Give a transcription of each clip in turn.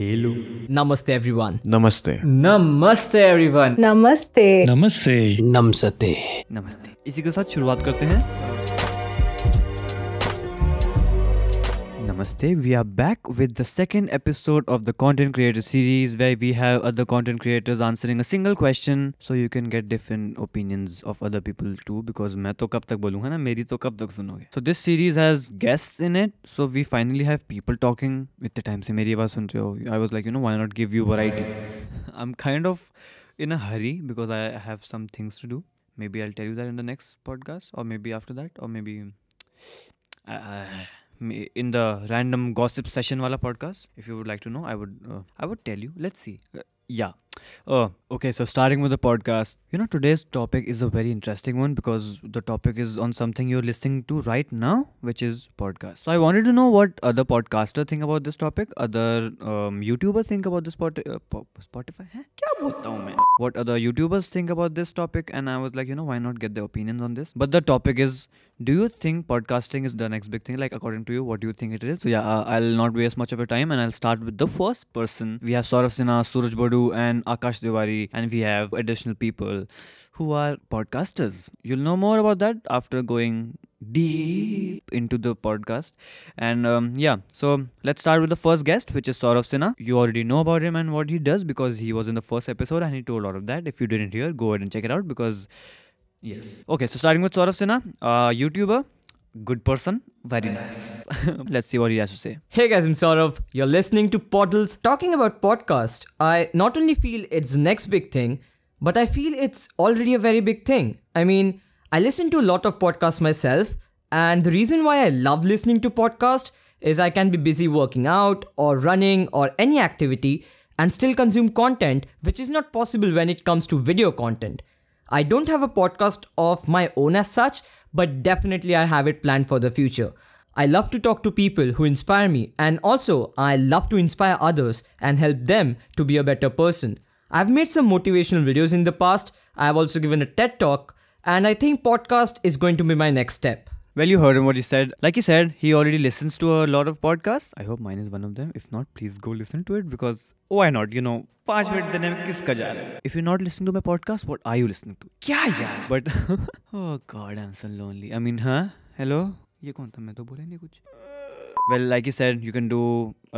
Hello. नमस्ते everyone नमस्ते। नमस्ते एवरीवन नमस्ते। नमस्ते। नमस्ते। नमस्ते। इसी के साथ शुरुआत करते हैं। Namaste. We are back with the second episode of the content creator series where we have other content creators answering a single question so you can get different opinions of other people too because मैं तो कब तक बोलूँगा ना मेरी तो कब तक सुनोगे So this series has guests in it so we finally have people talking इतने टाइम से मेरी आवाज़ सुन रहे हो I was like you know why not give you variety I'm kind of in a hurry because I have some things to do maybe I'll tell you that in the next podcast or maybe after that or maybe uh, in the random gossip session wala podcast if you would like to know i would uh, i would tell you. Let's see. Uh, yeah. Oh, okay so starting with the podcast. You know today's topic is a very interesting one because the topic is on something you're listening to right now which is podcast. So i wanted to know what other podcaster think about this topic other um, youtuber think about this pod- uh, spotify? Kya bolta main? what other youtubers think about this topic? And i was like you know why not get their opinions on this? But the topic is do you think podcasting is the next big thing? Like according to you what do you think it is? So yeah uh, i'll not waste much of your time and i'll start with the first person. We have saurav sinha suraj bodu and akash Tiwari, and we have additional people who are podcasters. You'll know more about that after going deep into the podcast. And um, yeah so let's start with the first guest which is saurav sinha. You already know about him and what he does because he was in the first episode and he told a lot of that. If you didn't hear go ahead and check it out because Yes. Okay, so starting with Saurav Sinha, uh, YouTuber, good person, very nice. Let's see what he has to say. Hey guys, I'm Saurav. You're listening to Poddles. Talking about podcast, I not only feel it's the next big thing, but I feel it's already a very big thing. I mean, I listen to a lot of podcasts myself, and the reason why I love listening to podcast is I can be busy working out or running or any activity and still consume content, which is not possible when it comes to video content. I don't have a podcast of my own as such, but definitely I have it planned for the future. I love to talk to people who inspire me, and also I love to inspire others and help them to be a better person. I've made some motivational videos in the past, I've also given a TED talk, and I think podcast is going to be my next step. Well, you heard him what he said. Like he said, he already listens to a lot of podcasts. I hope mine is one of them. If not, please go listen to it because why not? You know, पाँच minute देने में किसका जा रहा है? If you're not listening to my podcast, what are you listening to? क्या यार? But oh god, I'm so lonely. I mean, huh? Hello? ये कौन था? मैं तो बोला ही नहीं कुछ. Well, like you said, you can do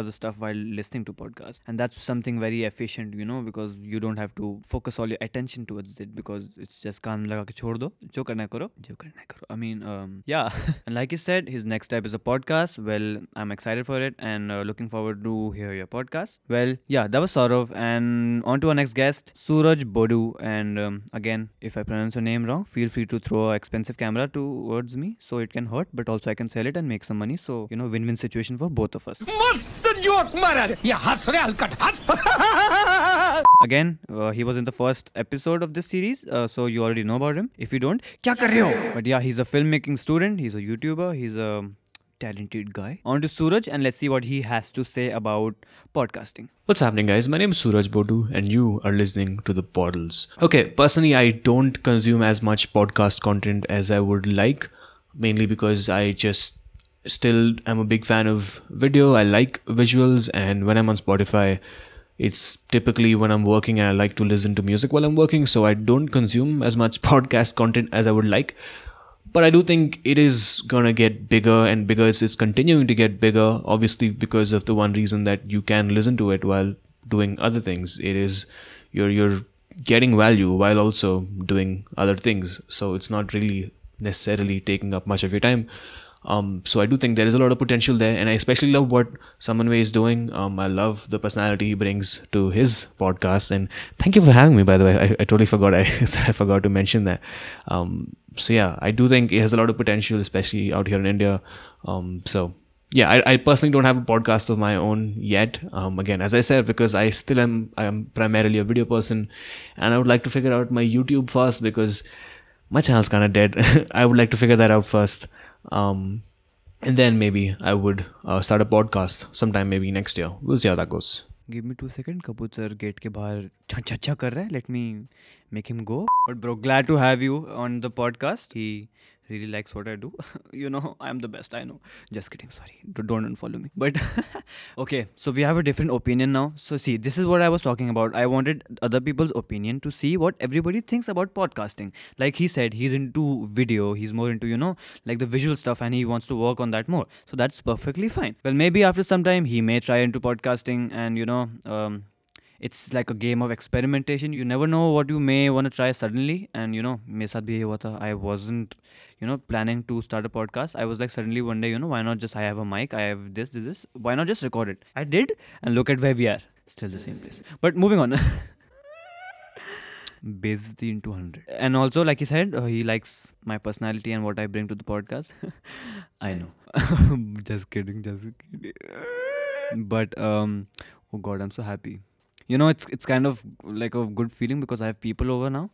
other stuff while listening to podcasts. And that's something very efficient you know because you don't have to focus all your attention towards it because it's just kaan laga ke chhod do. Jo karna karo. Jo karna karo. I mean um, yeah. And like you said his next step is a podcast. Well i'm excited for it and uh, looking forward to hear your podcast. Well yeah that was Saurav. And on to our next guest Suraj Bodu. And um, again if I pronounce your name wrong feel free to throw an expensive camera towards me so it can hurt but also I can sell it and make some money. So you know win-win situation for both of us. Again, uh, he was in the first episode of this series, uh, so you already know about him. If you don't, kya kar rahe ho? But yeah, he's a filmmaking student. He's a YouTuber. He's a talented guy. On to Suraj, and let's see what he has to say about podcasting. What's happening, guys? My name is Suraj Bodu, and you are listening to the Poddles. Okay, personally, I don't consume as much podcast content as I would like, mainly because I just still i'm a big fan of video. I like visuals, and when I'm on Spotify, it's typically when I'm working and I like to listen to music while I'm working, so I don't consume as much podcast content as I would like. But I do think it is gonna get bigger and bigger. It's, it's continuing to get bigger, obviously, because of the one reason that you can listen to it while doing other things. It is you're you're getting value while also doing other things. So it's not really necessarily taking up much of your time. Um, so I do think there is a lot of potential there, and I especially love what Samanvay is doing. Um, I love the personality he brings to his podcast, and thank you for having me. By the way, I, I totally forgot. I, I forgot to mention that. Um, so yeah, I do think it has a lot of potential, especially out here in India. Um, so yeah, I, I personally don't have a podcast of my own yet. Um, again, as I said, because I still am I am primarily a video person, and I would like to figure out my YouTube first because my channel's kind of dead. I would like to figure that out first. Um, and then maybe I would uh, start a podcast sometime maybe next year. We'll see how that goes. Give me two seconds. कबूतर gate के बाहर छा छा छा कर रहा है. Let me make him go. But bro, glad to have you on the podcast. He really likes what I do, you know, I'm the best. I know. Just kidding. Sorry. Don't unfollow me. But okay, so we have a different opinion now. So see, this is what I was talking about. I wanted other people's opinion to see what everybody thinks about podcasting. Like he said, he's into video. He's more into you know like the visual stuff, and he wants to work on that more. So that's perfectly fine. Well, maybe after some time he may try into podcasting, and you know. Um, it's like a game of experimentation you never know what you may want to try suddenly and you know मेरे साथ भी यही हुआ था I wasn't you know planning to start a podcast I was like suddenly one day you know why not just I have a mic I have this this this why not just record it I did and look at where we are still the same place but moving on Basically into 100 and also like he said uh, he likes my personality and what I bring to the podcast I know just kidding just kidding but um oh god I'm so happy you know it's it's kind of like a good feeling because i have people over now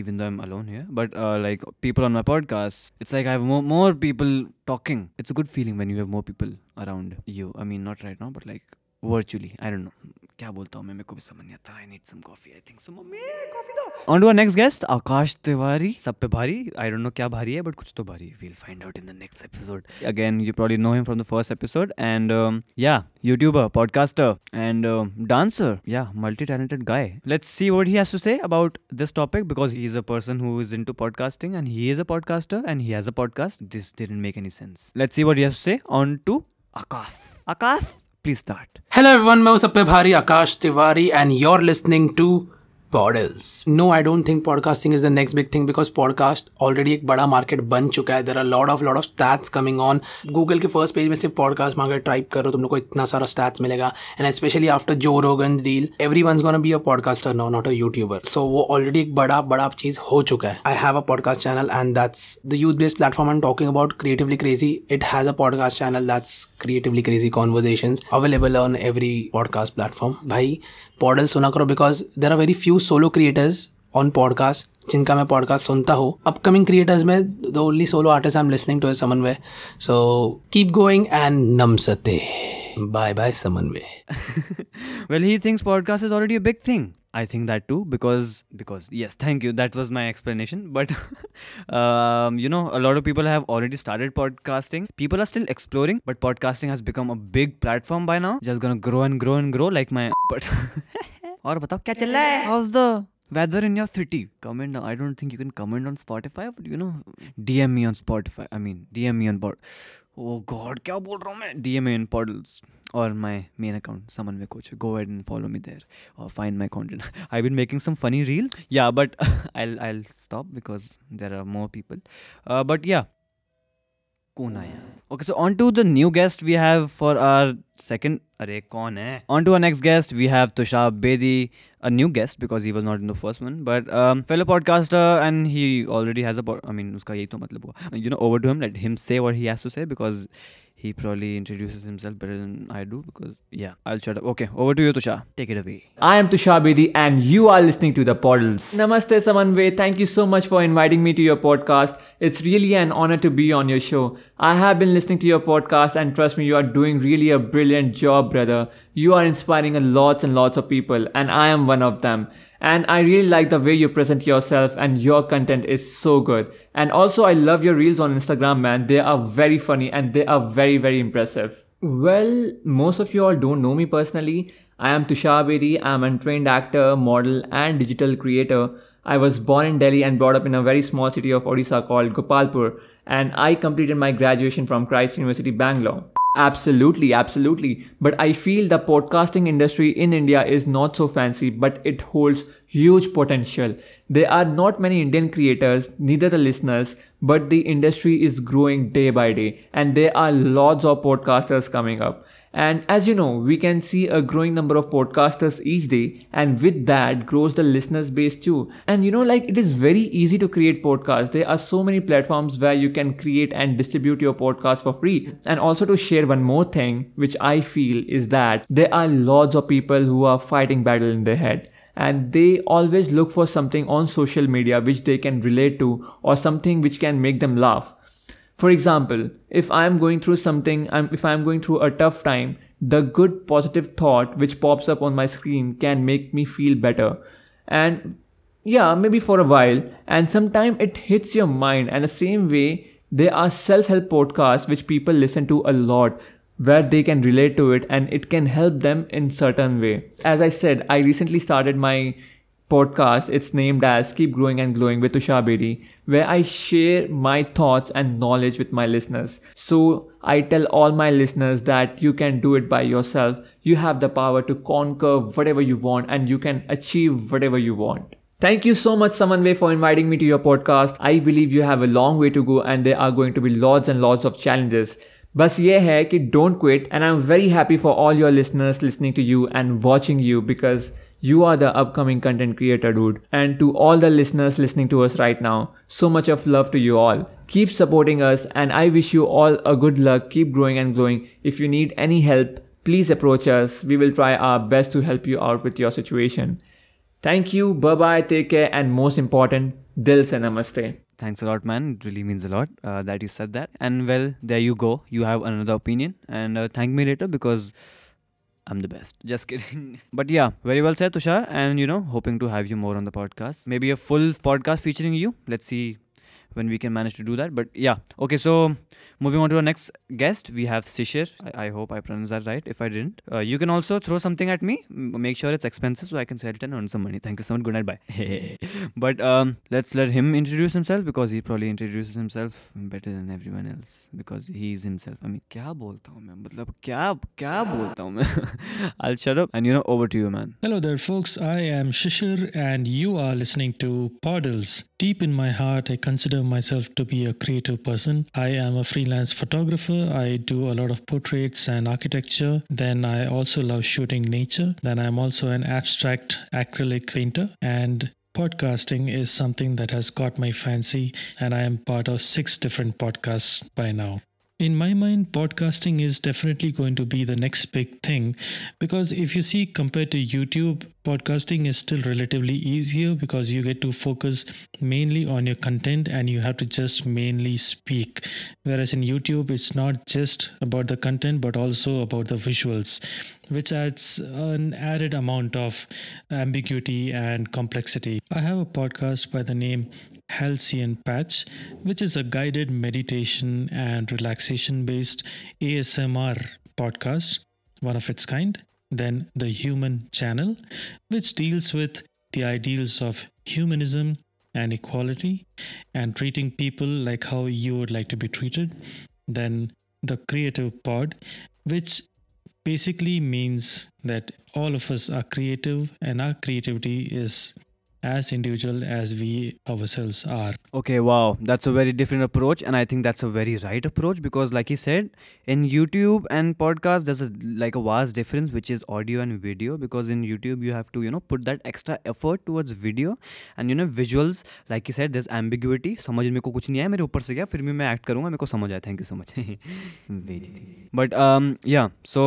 even though i'm alone here. But uh, like people on my podcast it's like i have more, more people talking. It's a good feeling when you have more people around you. I mean not right now but like virtually I don't know क्या बोलता हूँ मैं? मेरे को भी समझ नहीं आता। I need some coffee I think so mummy coffee दो। On to our next guest Akash Tiwari. सब पे भारी? आई डोंट नो क्या भारी है बट कुछ तो भारी। We will find out in the next episode again you probably know him from the first episode and yeah YouTuber podcaster and dancer yeah multi talented guy let's see what he has to say about this topic because he is a person who is into podcasting and he is a podcaster and he has a podcast this didn't make any sense let's see what he has to say on to Akash Akash please start Hello everyone, मैं हूं सब पे भारी आकाश Tiwari and you're listening to Podles no I don't think podcasting is the next big thing because podcast already एक बड़ा market बन चुका है। There are lot of lot of stats coming on Google के फ़र्स्ट पेज में सिर्फ़ podcast market tribe करो तुम लोग को इतना सारा स्टैट्स मिलेगा। And specially after Joe Rogan deal everyone gonna be a podcaster no not a YouTuber so वो ऑलरेडी एक बड़ा बड़ा चीज़ हो चुका है। I have a podcast channel and that's the youth based platform and talking about creatively crazy it has a podcast channel that's creatively crazy conversation available on every podcast platform भाई पॉडल सुना करो because there are very few solo creators on podcast जिनका मैं podcast सुनता हूँ। Upcoming creators में the only solo artist I am listening to a Samanvay so keep going and namaste bye bye समन्वय well he thinks podcast is already a big thing i think that too because because yes thank you that was my explanation but um, you know a lot of people have already started podcasting people are still exploring but podcasting has become a big platform by now just gonna grow and grow and grow like my but और बताओ क्या चल रहा है how's the weather in your city comment now i don't think you can comment on spotify but you know dm me on spotify i mean dm me on pod oh god क्या बोल रहा हूँ मैं? D M N पॉडल्स और my main account Samanvay coach go add and follow me there और find my content I been making some funny reel yeah but I I stop because there are more people but yeah कौन आया? Okay so on to the new guest we have for our second अरे कौन है? On to our next guest we have Tushar Bedi a new guest because he was not in the first one but fellow podcaster and he already has I mean उसका यही तो मतलब हुआ। You know over to him let him say और he has to say because he probably introduces himself better than I do because yeah I'll shut up okay over to you Tushar take it away I am Tushar Bedi and you are listening to The Poddles. Namaste Samanvay, thank you so much for inviting me to your podcast. It's really an honor to be on your show. I have been listening to your podcast and trust me, you are doing really a brilliant job, brother. You are inspiring a lots and lots of people and I am one of them. And I really like the way you present yourself and your content is so good. And also I love your reels on Instagram, man. They are very funny and they are very, very impressive. Well, most of you all don't know me personally. I am Tushar Bedi. I am a trained actor, model, and digital creator. I was born in Delhi and brought up in a very small city of Odisha called Gopalpur, and I completed my graduation from Christ University, Bangalore. Absolutely, absolutely. But I feel the podcasting industry in India is not so fancy, but it holds huge potential. There are not many Indian creators, neither the listeners, but the industry is growing day by day, and there are lots of podcasters coming up. And as you know, we can see a growing number of podcasters each day, and with that grows the listeners base too. And you know, like it is very easy to create podcasts. There are so many platforms where you can create and distribute your podcast for free. And also to share one more thing, which I feel is that there are lots of people who are fighting battle in their head and they always look for something on social media which they can relate to or something which can make them laugh for example, if I am going through something, I'm, if I am going through a tough time, the good positive thought which pops up on my screen can make me feel better. And yeah, maybe for a while, and sometime it hits your mind. And the same way, there are self-help podcasts which people listen to a lot where they can relate to it and it can help them in certain way. As I said, I recently started my podcast. It's named as Keep Growing and Glowing with Tushar Bedi, where I share my thoughts and knowledge with my listeners. So I tell all my listeners that you can do it by yourself. You have the power to conquer whatever you want and you can achieve whatever you want. Thank you so much, Samanvay, for inviting me to your podcast. I believe you have a long way to go and there are going to be lots and lots of challenges. बस ये है कि don't quit and I am very happy for all your listeners listening to you and watching you because you are the upcoming content creator, dude. And to all the listeners listening to us right now, so much of love to you all. Keep supporting us, and I wish you all a good luck. Keep growing and growing. If you need any help, please approach us. We will try our best to help you out with your situation. Thank you, bye bye, take care, and most important, dil se namaste. Thanks a lot, man. It really means a lot uh, that you said that. And well, there you go. You have another opinion. And uh, thank me later because I'm the best. Just kidding. But yeah, very well said, Tushar. And you know, hoping to have you more on the podcast. Maybe a full podcast featuring you. Let's see when we can manage to do that. But yeah, okay. So moving on to our next guest, we have Shishir. I, I hope I pronounced that right. If I didn't, uh, you can also throw something at me. M- Make sure it's expensive so I can sell it and earn some money. Thank you so much. Good night. Bye. but um, let's let him introduce himself because he probably introduces himself better than everyone else because he's himself. I mean, क्या बोलता हूँ मैं मतलब क्या क्या बोलता हूँ मैं I'll shut up and you know over to you man. Hello there, folks. I am Shishir, and you are listening to Poddles. Deep in my heart, I consider myself to be a creative person. I am a freelance photographer. I do a lot of portraits and architecture. Then I also love shooting nature. Then I'm also an abstract acrylic painter. And podcasting is something that has caught my fancy, and I am part of six different podcasts by now. In my mind, podcasting is definitely going to be the next big thing because if you see, compared to YouTube, podcasting is still relatively easier because you get to focus mainly on your content and you have to just mainly speak. Whereas in YouTube, it's not just about the content but also about the visuals, which adds an added amount of ambiguity and complexity. I have a podcast by the name Halcyon Patch, which is a guided meditation and relaxation based ASMR podcast, one of its kind. Then the Human Channel, which deals with the ideals of humanism and equality and treating people like how you would like to be treated. Then the Creative Pod, which basically means that all of us are creative and our creativity is as individual as we ourselves are. Okay, wow, that's a very different approach, and I think that's a very right approach because, like he said, in YouTube and podcast, there's a like a vast difference, which is audio and video. Because in YouTube, you have to you know put that extra effort towards video, and you know visuals. Like he said, there's ambiguity. समझ मेरे को कुछ नहीं आया मेरे ऊपर से गया फिर भी मैं एक्ट करूंगा मेरे को समझ आया thank you so much but um yeah so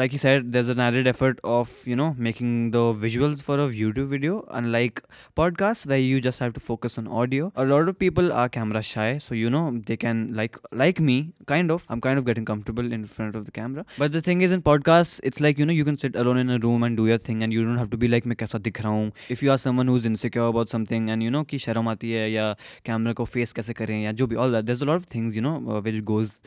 like he said there's an added effort of you know making the visuals for a youtube video unlike podcasts where you just have to focus on audio a lot of people are camera shy so you know they can like like me kind of i'm kind of getting comfortable in front of the camera but the thing is in podcasts it's like you know you can sit alone in a room and do your thing and you don't have to be like मैं कैसा दिख रहा हूँ if you are someone who's insecure about something and you know कि शर्म आती है या कैमरा को फेस कैसे करें या जो भी all that there's a lot of things you know uh, which goes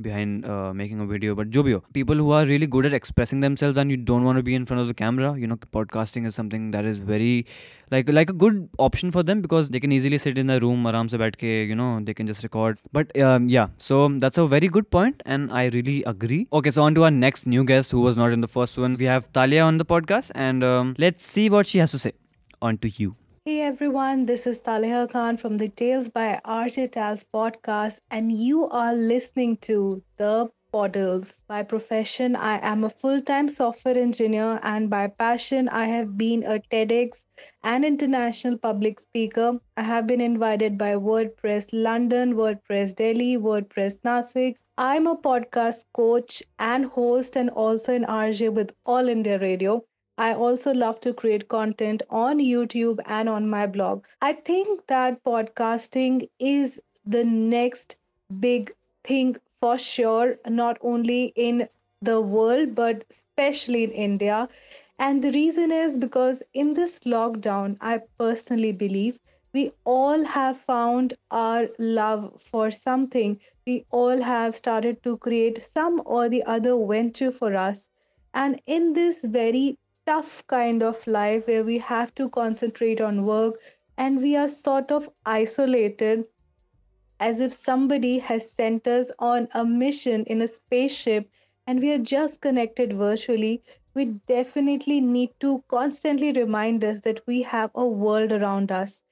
behind uh, making a video but ho, people who are really good at expressing themselves and you don't want to be in front of the camera you know podcasting is something that is very like like a good option for them because they can easily sit in a room aram se baith ke you know they can just record. But um, yeah so that's a very good point and i really agree. Okay so on to our next new guest who was not in the first one. We have talia on the podcast and um, let's see what she has to say. On to you Hey everyone, this is Taleha Khan from the Tales by RJ Tales podcast, and you are listening to The Poddles. By profession, I am a full time software engineer, and by passion, I have been a TEDx and international public speaker. I have been invited by WordPress London, WordPress Delhi, WordPress Nasik. I'm a podcast coach and host, and also an RJ with All India Radio. I also love to create content on YouTube and on my blog. I think that podcasting is the next big thing for sure, not only in the world, but especially in India. And the reason is because in this lockdown, I personally believe we all have found our love for something. We all have started to create some or the other venture for us. And in this very tough kind of life where we have to concentrate on work and we are sort of isolated as if somebody has sent us on a mission in a spaceship and we are just connected virtually, we definitely need to constantly remind us that we have a world around us.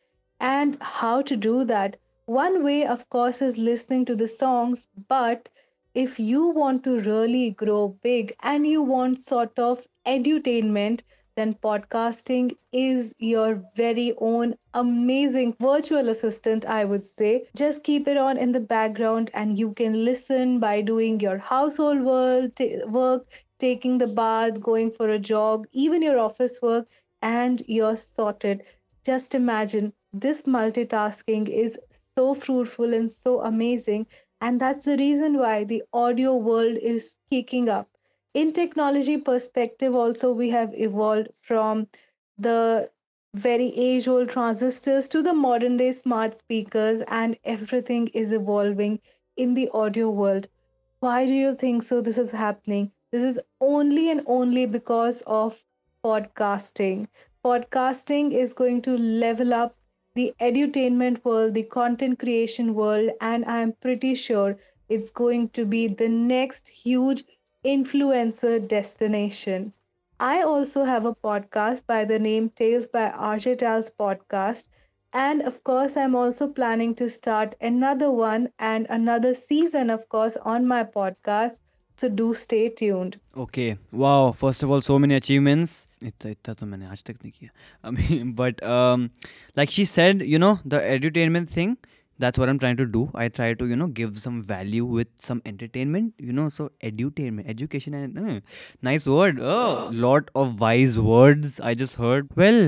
And how to do that? One way, of course, is listening to the songs, but if you want to really grow big and you want sort of edutainment, then podcasting is your very own amazing virtual assistant, I would say. Just keep it on in the background and you can listen by doing your household work, taking the bath, going for a jog, even your office work, and you're sorted. Just imagine this multitasking is so fruitful and so amazing. And that's the reason why the audio world is kicking up. In technology perspective also we have evolved from the very age old transistors to the modern day smart speakers and everything is evolving in the audio world. Why do you think so this is happening? This is only and only because of podcasting. Podcasting is going to level up the edutainment world the content creation world and i am pretty sure it's going to be the next huge influencer destination. I also have a podcast by the name Tales by RJ Tals Podcast. And of course, I'm also planning to start another one and another season, of course, on my podcast. So do stay tuned. Okay. Wow. First of all, so many achievements. इतना इतना तो मैंने आज तक नहीं किया. I mean, but um, like she said, you know, the edutainment thing that's what i'm trying to do i try to you know give some value with some entertainment you know so edutainment education and uh, nice word oh lot of wise words i just heard well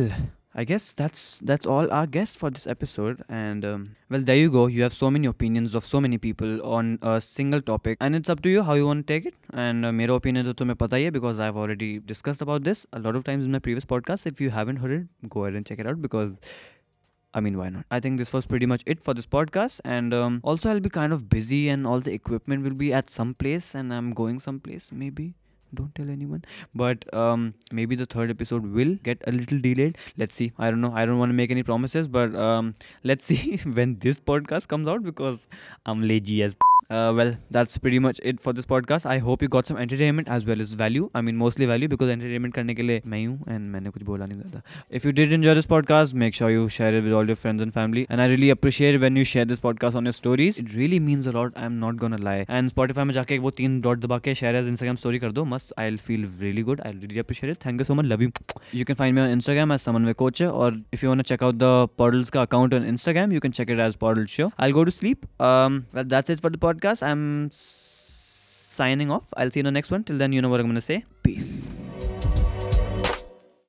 I guess that's that's all our guests for this episode, and um, well, there you go. You have so many opinions of so many people on a single topic, and it's up to you how you want to take it. And uh, my opinion pata hai because I've already discussed about this a lot of times in my previous podcast. If you haven't heard it, go ahead and check it out because I mean, why not? I think this was pretty much it for this podcast. And um, also, I'll be kind of busy, and all the equipment will be at some place, and I'm going someplace, maybe. Don't tell anyone. But um, maybe the third episode will get a little delayed. Let's see. I don't know. I don't want to make any promises, but um, let's see when this podcast comes out because I'm lazy as uh, well, that's pretty much it for this podcast. I hope you got some entertainment as well as value. I mean, mostly value because entertainment करने के लिए मैं हूँ and मैंने कुछ बोला नहीं ज़्यादा. If you did enjoy this podcast, make sure you share it with all your friends and family. And I really appreciate when you share this podcast on your stories. It really means a lot. I'm not gonna lie. And Spotify में जाके वो तीन dot दबा के share as Instagram story कर दो. Must I'll feel really good. I really appreciate it. Thank you so much. Love you. You can find me on Instagram as Samanvay Coach. Or if you wanna check out the Poddles का account on Instagram, you can check it as Poddles Show. I'll go to sleep. Um, well, that's it for the podcast. I'm signing off. I'll see you in the next one. Till then, you know what I'm going to say. Peace.